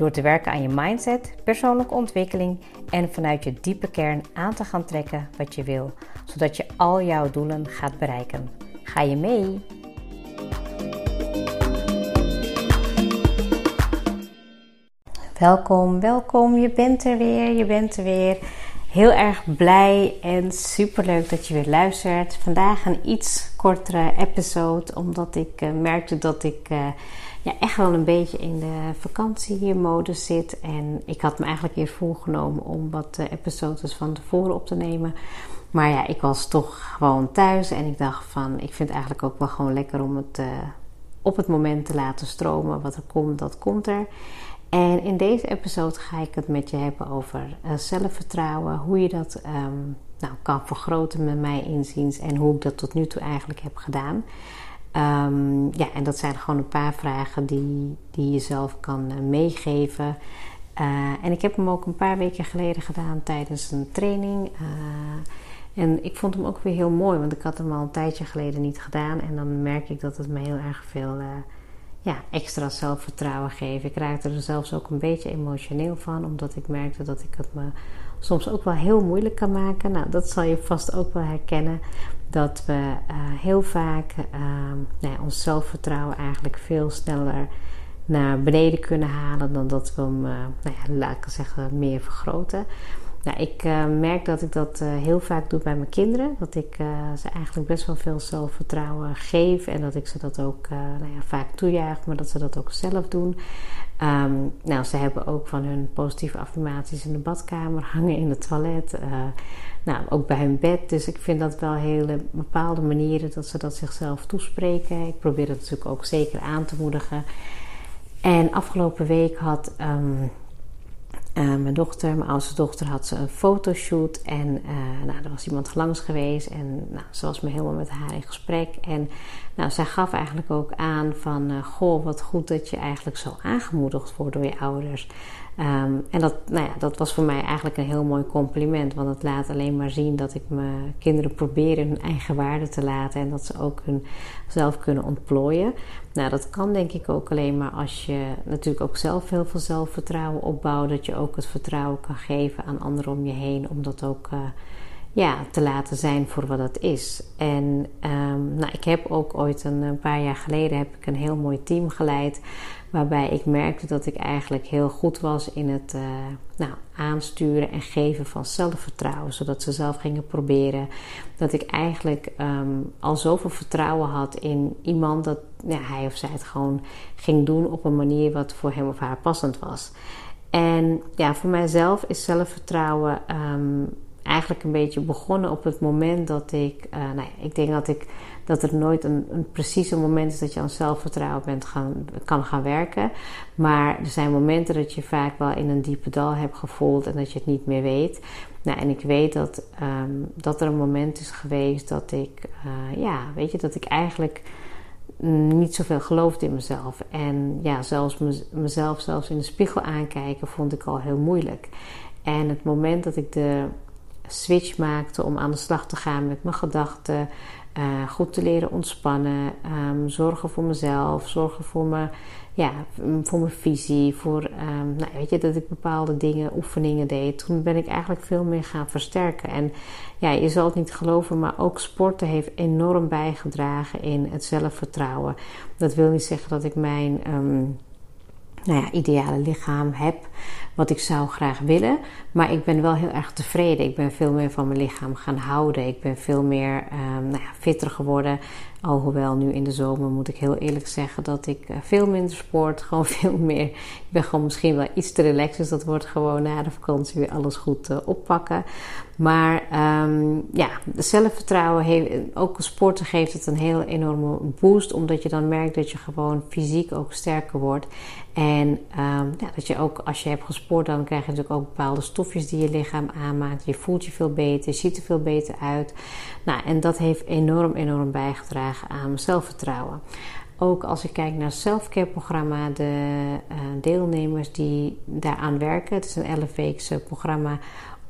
Door te werken aan je mindset, persoonlijke ontwikkeling en vanuit je diepe kern aan te gaan trekken wat je wil, zodat je al jouw doelen gaat bereiken. Ga je mee? Welkom, welkom. Je bent er weer, je bent er weer. Heel erg blij en superleuk dat je weer luistert. Vandaag een iets kortere episode, omdat ik uh, merkte dat ik uh, ja, echt wel een beetje in de vakantiemodus zit. En ik had me eigenlijk eerst voorgenomen om wat uh, episodes van tevoren op te nemen. Maar ja, ik was toch gewoon thuis en ik dacht van, ik vind het eigenlijk ook wel gewoon lekker om het op het moment te laten stromen. Wat er komt, dat komt er. En in deze episode ga ik het met je hebben over uh, zelfvertrouwen, hoe je dat um, nou, kan vergroten met mij inziens en hoe ik dat tot nu toe eigenlijk heb gedaan. Um, ja, en dat zijn gewoon een paar vragen die, die je zelf kan uh, meegeven. Uh, en ik heb hem ook een paar weken geleden gedaan tijdens een training. en ik vond hem ook weer heel mooi, want ik had hem al een tijdje geleden niet gedaan. En dan merk ik dat het me heel erg veel ja, extra zelfvertrouwen geven. Ik raakte er zelfs ook een beetje emotioneel van, omdat ik merkte dat ik het me soms ook wel heel moeilijk kan maken. Nou, dat zal je vast ook wel herkennen. Dat we uh, heel vaak uh, nou ons zelfvertrouwen eigenlijk veel sneller naar beneden kunnen halen dan dat we hem, uh, nou ja, laat ik zeggen, meer vergroten. Nou, ik uh, merk dat ik dat heel vaak doe bij mijn kinderen. Dat ik ze eigenlijk best wel veel zelfvertrouwen geef. En dat ik ze dat ook nou ja, vaak toejuich, maar dat ze dat ook zelf doen. Um, nou, ze hebben ook van hun positieve affirmaties in de badkamer hangen, in het toilet. nou, ook bij hun bed. Dus ik vind dat wel hele bepaalde manieren dat ze dat zichzelf toespreken. Ik probeer dat natuurlijk ook zeker aan te moedigen. En afgelopen week had. Um, uh, mijn dochter, mijn oudste dochter, had ze een fotoshoot. En uh, nou, er was iemand langs geweest. En nou, ze was me helemaal met haar in gesprek. En nou, zij gaf eigenlijk ook aan van... Uh, goh, wat goed dat je eigenlijk zo aangemoedigd wordt door je ouders. Um, en dat, nou ja, dat was voor mij eigenlijk een heel mooi compliment. Want het laat alleen maar zien dat ik mijn kinderen probeer hun eigen waarde te laten. En dat ze ook hunzelf kunnen ontplooien. Nou, dat kan denk ik ook alleen maar als je natuurlijk ook zelf heel veel zelfvertrouwen opbouwt. Dat je ook het vertrouwen kan geven aan anderen om je heen. Om dat ook uh, ja, te laten zijn voor wat het is. En um, nou, ik heb ook ooit een, paar jaar geleden heb ik een heel mooi team geleid. Waarbij ik merkte dat ik eigenlijk heel goed was in het uh, nou, aansturen en geven van zelfvertrouwen. Zodat ze zelf gingen proberen. Dat ik eigenlijk um, al zoveel vertrouwen had in iemand dat hij of zij het gewoon ging doen op een manier wat voor hem of haar passend was. En ja, voor mijzelf is zelfvertrouwen um, eigenlijk een beetje begonnen op het moment dat ik, uh, nou ja, ik denk dat ik dat er nooit een, een precieze moment is dat je aan zelfvertrouwen bent gaan, kan gaan werken. Maar er zijn momenten dat je vaak wel in een diepe dal hebt gevoeld en dat je het niet meer weet. Nou, en ik weet dat, um, dat er een moment is geweest dat ik, uh, ja, weet je, dat ik eigenlijk niet zoveel geloofde in mezelf. En ja, zelfs mezelf zelfs in de spiegel aankijken vond ik al heel moeilijk. En het moment dat ik de switch maakte om aan de slag te gaan met mijn gedachten, uh, goed te leren ontspannen, um, zorgen voor mezelf, zorgen voor mijn, ja, voor mijn visie, voor, um, nou, weet je, dat ik bepaalde dingen, oefeningen deed. Toen ben ik eigenlijk veel meer gaan versterken. En ja, je zal het niet geloven, maar ook sporten heeft enorm bijgedragen in het zelfvertrouwen. Dat wil niet zeggen dat ik mijn um, nou ja, ideale lichaam heb wat ik zou graag willen. Maar ik ben wel heel erg tevreden. Ik ben veel meer van mijn lichaam gaan houden. Ik ben veel meer um, nou ja, fitter geworden. Alhoewel nu in de zomer moet ik heel eerlijk zeggen dat ik uh, veel minder sport. Gewoon veel meer. Ik ben gewoon misschien wel iets te relaxed. Dus dat wordt gewoon na de vakantie weer alles goed uh, oppakken. Maar um, ja, zelfvertrouwen heeft, ook sporten geeft het een heel enorme boost. Omdat je dan merkt dat je gewoon fysiek ook sterker wordt. En um, ja, dat je ook als je hebt gesport sport, dan krijg je natuurlijk ook bepaalde stofjes die je lichaam aanmaakt. Je voelt je veel beter, je ziet er veel beter uit. Nou, en dat heeft enorm, enorm bijgedragen aan zelfvertrouwen. Ook als ik kijk naar het selfcare programma, de uh, deelnemers die daaraan werken. Het is een 11 weekse programma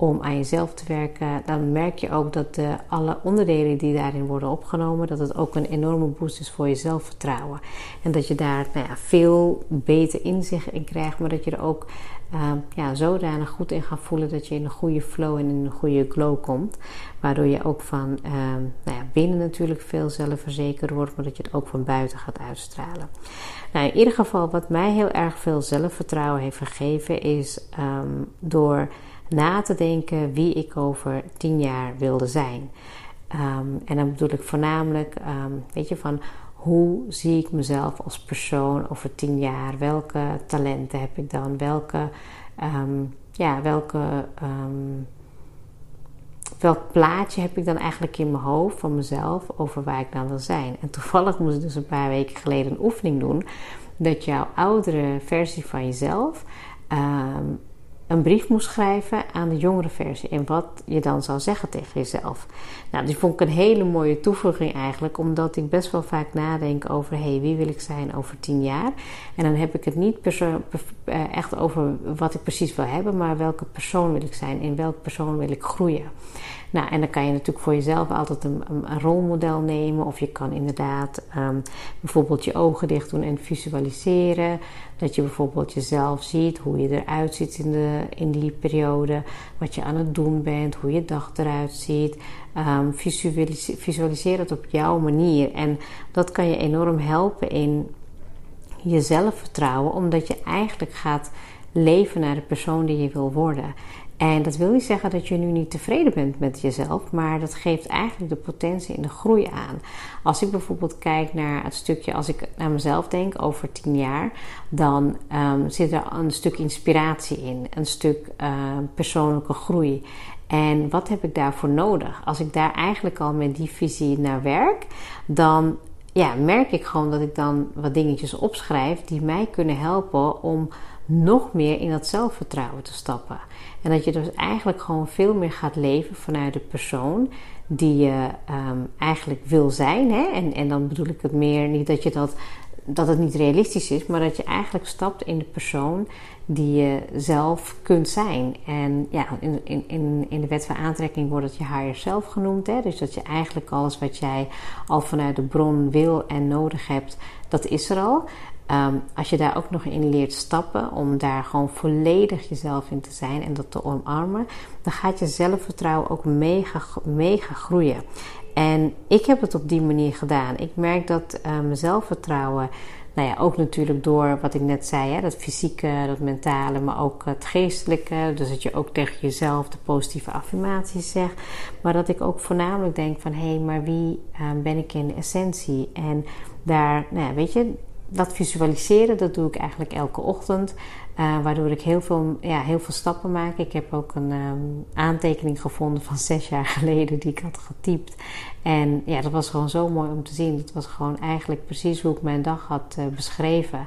om aan jezelf te werken, dan merk je ook dat de, alle onderdelen die daarin worden opgenomen, dat het ook een enorme boost is voor je zelfvertrouwen. En dat je daar nou ja, veel beter inzicht in krijgt, maar dat je er ook uh, ja, zodanig goed in gaat voelen dat je in een goede flow en in een goede glow komt. Waardoor je ook van uh, nou ja, binnen natuurlijk veel zelfverzekerd wordt, maar dat je het ook van buiten gaat uitstralen. Nou, in ieder geval, wat mij heel erg veel zelfvertrouwen heeft gegeven, is um, door na te denken wie ik over tien jaar wilde zijn. En dan bedoel ik voornamelijk, weet je, van hoe zie ik mezelf als persoon over tien jaar? Welke talenten heb ik dan? Welke, um, ja, welke, welk plaatje heb ik dan eigenlijk in mijn hoofd van mezelf over waar ik dan wil zijn? En toevallig moest ik dus een paar weken geleden een oefening doen dat jouw oudere versie van jezelf een brief moest schrijven aan de jongere versie. En wat je dan zou zeggen tegen jezelf. Nou, die vond ik een hele mooie toevoeging eigenlijk. Omdat ik best wel vaak nadenk over... hé, hey, wie wil ik zijn over tien jaar? En dan heb ik het niet eh, echt over wat ik precies wil hebben... maar welke persoon wil ik zijn? In welke persoon wil ik groeien? Nou, en dan kan je natuurlijk voor jezelf altijd een, een rolmodel nemen. Of je kan inderdaad um, bijvoorbeeld je ogen dicht doen en visualiseren. Dat je bijvoorbeeld jezelf ziet, hoe je eruit ziet in, de, in die periode. Wat je aan het doen bent, hoe je dag eruit ziet. Um, visualiseer, visualiseer het op jouw manier. En dat kan je enorm helpen in je zelfvertrouwen. Omdat je eigenlijk gaat leven naar de persoon die je wil worden. En dat wil niet zeggen dat je nu niet tevreden bent met jezelf, maar dat geeft eigenlijk de potentie in de groei aan. Als ik bijvoorbeeld kijk naar het stukje, als ik naar mezelf denk over tien jaar, dan um, zit er een stuk inspiratie in, een stuk uh, persoonlijke groei. En wat heb ik daarvoor nodig? Als ik daar eigenlijk al met die visie naar werk, dan ja, merk ik gewoon dat ik dan wat dingetjes opschrijf die mij kunnen helpen om nog meer in dat zelfvertrouwen te stappen. En dat je dus eigenlijk gewoon veel meer gaat leven vanuit de persoon die je um, eigenlijk wil zijn. Hè? En, en dan bedoel ik het meer niet dat je dat dat het niet realistisch is, maar dat je eigenlijk stapt in de persoon die je zelf kunt zijn. En ja, in, in, in de wet van aantrekking wordt het je higher zelf genoemd. Hè? Dus dat je eigenlijk alles wat jij al vanuit de bron wil en nodig hebt, dat is er al. Um, als je daar ook nog in leert stappen, om daar gewoon volledig jezelf in te zijn en dat te omarmen, dan gaat je zelfvertrouwen ook mega, mega groeien. En ik heb het op die manier gedaan. Ik merk dat uh, mijn zelfvertrouwen, nou ja, ook natuurlijk door wat ik net zei, hè, dat fysieke, dat mentale, maar ook het geestelijke. Dus dat je ook tegen jezelf de positieve affirmaties zegt. Maar dat ik ook voornamelijk denk van, hé, hey, maar wie uh, ben ik in essentie? En daar, nou ja, weet je, dat visualiseren, dat doe ik eigenlijk elke ochtend. Uh, waardoor ik heel veel, ja, heel veel stappen maak. Ik heb ook een um, aantekening gevonden van zes jaar geleden die ik had getypt. En ja, dat was gewoon zo mooi om te zien. Het was gewoon eigenlijk precies hoe ik mijn dag had uh, beschreven.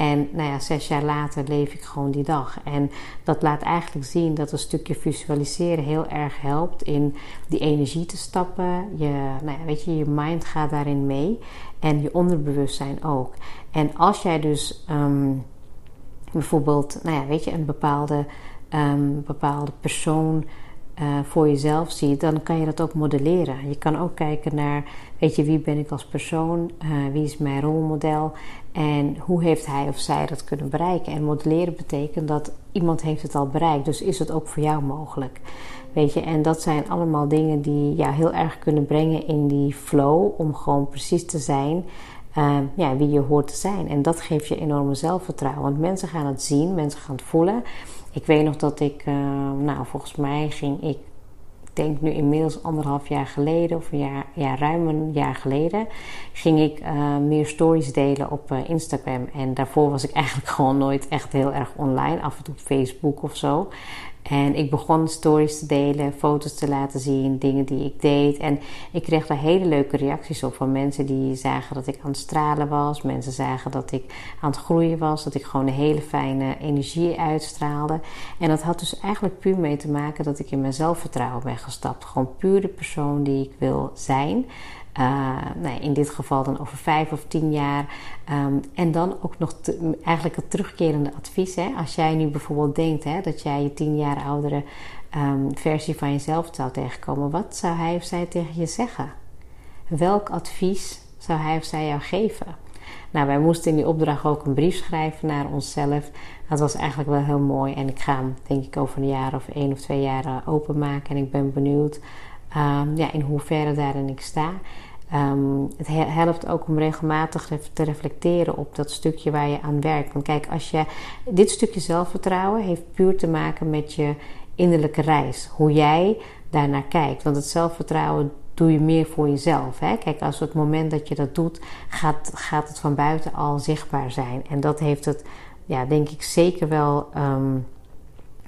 En nou ja, zes jaar later leef ik gewoon die dag. En dat laat eigenlijk zien dat een stukje visualiseren heel erg helpt in die energie te stappen. Je, nou ja, weet je, je mind gaat daarin mee. En je onderbewustzijn ook. En als jij dus um, bijvoorbeeld, nou ja, weet je, een bepaalde, um, bepaalde persoon uh, voor jezelf ziet, dan kan je dat ook modelleren. Je kan ook kijken naar, weet je, wie ben ik als persoon, uh, wie is mijn rolmodel en hoe heeft hij of zij dat kunnen bereiken. En modelleren betekent dat iemand heeft het al bereikt, dus is het ook voor jou mogelijk. Weet je, en dat zijn allemaal dingen die jou heel erg kunnen brengen in die flow om gewoon precies te zijn uh, ja, wie je hoort te zijn. En dat geeft je enorme zelfvertrouwen. Want mensen gaan het zien, mensen gaan het voelen. Ik weet nog dat ik, uh, nou volgens mij ging ik denk nu inmiddels anderhalf jaar geleden, of een jaar, ja, ruim een jaar geleden, ging ik uh, meer stories delen op uh, Instagram. En daarvoor was ik eigenlijk gewoon nooit echt heel erg online, af en toe op Facebook of zo. En ik begon stories te delen, foto's te laten zien, dingen die ik deed. En ik kreeg daar hele leuke reacties op van mensen die zagen dat ik aan het stralen was. Mensen zagen dat ik aan het groeien was, dat ik gewoon een hele fijne energie uitstraalde. En dat had dus eigenlijk puur mee te maken dat ik in mijn zelfvertrouwen ben gestapt. Gewoon puur de persoon die ik wil zijn. Uh, nou, in dit geval dan over vijf of tien jaar. Um, en dan ook nog eigenlijk het terugkerende advies. Hè? Als jij nu bijvoorbeeld denkt hè, dat jij je tien jaar oudere um, versie van jezelf zou tegenkomen, wat zou hij of zij tegen je zeggen? Welk advies zou hij of zij jou geven? Nou, wij moesten in die opdracht ook een brief schrijven naar onszelf. Dat was eigenlijk wel heel mooi. En ik ga hem, denk ik, over een jaar of één of twee jaar openmaken. En ik ben benieuwd um, ja, in hoeverre daarin ik sta. Um, het helpt ook om regelmatig te reflecteren op dat stukje waar je aan werkt. Want kijk, als je dit stukje zelfvertrouwen heeft puur te maken met je innerlijke reis. Hoe jij daarnaar kijkt. Want het zelfvertrouwen doe je meer voor jezelf. Hè? Kijk, als het moment dat je dat doet, gaat, gaat het van buiten al zichtbaar zijn. En dat heeft het, ja, denk ik, zeker wel. Um,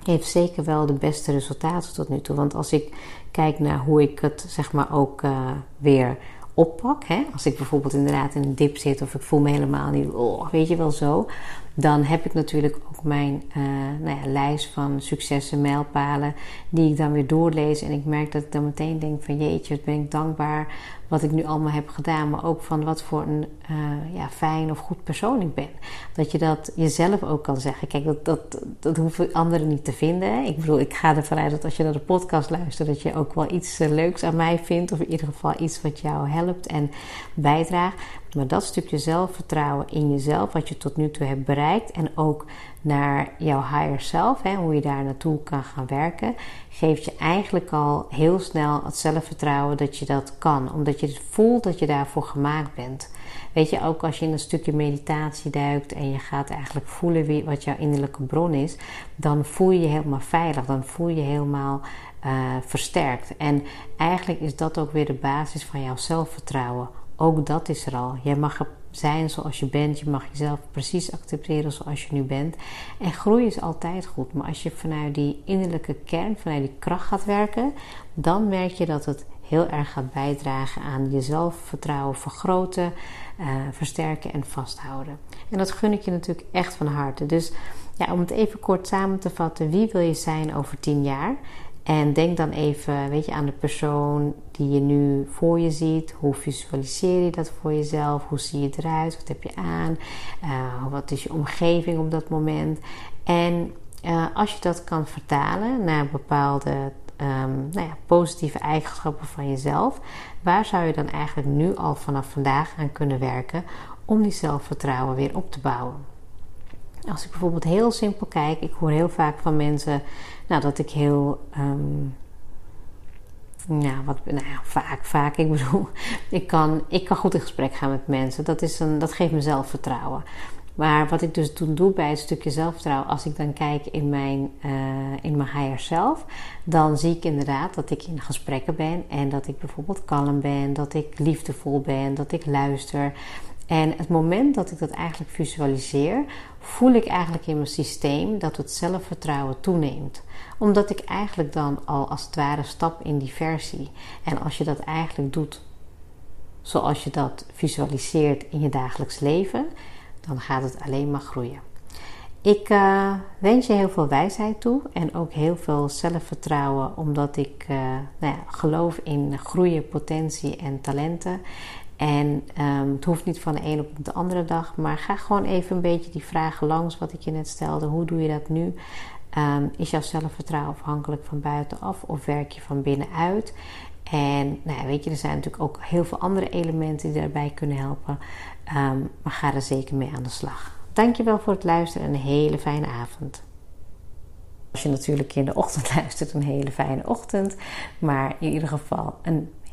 heeft zeker wel de beste resultaten tot nu toe. Want als ik kijk naar hoe ik het zeg maar ook uh, weer oppak. Hè? Als ik bijvoorbeeld inderdaad in een dip zit of ik voel me helemaal niet, oh, weet je wel zo. Dan heb ik natuurlijk ook mijn uh, nou ja, lijst van successen, mijlpalen, die ik dan weer doorlees. En ik merk dat ik dan meteen denk van jeetje, wat ben ik dankbaar wat ik nu allemaal heb gedaan. Maar ook van wat voor een uh, ja, fijn of goed persoon ik ben. Dat je dat jezelf ook kan zeggen. Kijk, dat, dat, dat hoeven anderen niet te vinden. Ik bedoel, ik ga ervan uit dat als je naar de podcast luistert, dat je ook wel iets eh, leuks aan mij vindt. Of in ieder geval iets wat jou helpt en bijdraagt. Maar dat stukje zelfvertrouwen in jezelf, wat je tot nu toe hebt bereikt, en ook naar jouw higher self, hè, hoe je daar naartoe kan gaan werken, geeft je eigenlijk al heel snel het zelfvertrouwen dat je dat kan. Omdat je voelt dat je daarvoor gemaakt bent. Weet je, ook als je in een stukje meditatie duikt en je gaat eigenlijk voelen wie, wat jouw innerlijke bron is, dan voel je je helemaal veilig, dan voel je helemaal uh, versterkt. En eigenlijk is dat ook weer de basis van jouw zelfvertrouwen ook dat is er al. Jij mag zijn zoals je bent. Je mag jezelf precies accepteren zoals je nu bent. En groei is altijd goed. Maar als je vanuit die innerlijke kern, vanuit die kracht gaat werken, dan merk je dat het heel erg gaat bijdragen aan je zelfvertrouwen vergroten, uh, versterken en vasthouden. En dat gun ik je natuurlijk echt van harte. Dus ja, om het even kort samen te vatten, wie wil je zijn over tien jaar? En denk dan even weet je, aan de persoon die je nu voor je ziet. Hoe visualiseer je dat voor jezelf? Hoe zie je eruit? Wat heb je aan? Uh, wat is je omgeving op dat moment? En uh, als je dat kan vertalen naar bepaalde um, nou ja, positieve eigenschappen van jezelf, waar zou je dan eigenlijk nu al vanaf vandaag aan kunnen werken om die zelfvertrouwen weer op te bouwen? Als ik bijvoorbeeld heel simpel kijk, ik hoor heel vaak van mensen nou, dat ik heel. Um, ja, wat, nou vaak, vaak. Ik bedoel, ik kan, ik kan goed in gesprek gaan met mensen. Dat, is een, dat geeft me zelfvertrouwen. Maar wat ik dus toen doe bij het stukje zelfvertrouwen, als ik dan kijk in mijn, uh, in mijn higher self, dan zie ik inderdaad dat ik in gesprekken ben en dat ik bijvoorbeeld kalm ben, dat ik liefdevol ben, dat ik luister. En het moment dat ik dat eigenlijk visualiseer, voel ik eigenlijk in mijn systeem dat het zelfvertrouwen toeneemt. Omdat ik eigenlijk dan al als het ware stap in die versie. En als je dat eigenlijk doet zoals je dat visualiseert in je dagelijks leven, dan gaat het alleen maar groeien. Ik uh, wens je heel veel wijsheid toe en ook heel veel zelfvertrouwen, omdat ik uh, nou ja, geloof in groeien, potentie en talenten. En um, het hoeft niet van de een op de andere dag, maar ga gewoon even een beetje die vragen langs wat ik je net stelde. Hoe doe je dat nu? Um, is jouw zelfvertrouwen afhankelijk van buitenaf of werk je van binnenuit? En nou, weet je, er zijn natuurlijk ook heel veel andere elementen die daarbij kunnen helpen. Um, maar ga er zeker mee aan de slag. Dankjewel voor het luisteren en een hele fijne avond. Als je natuurlijk in de ochtend luistert, een hele fijne ochtend. Maar in ieder geval een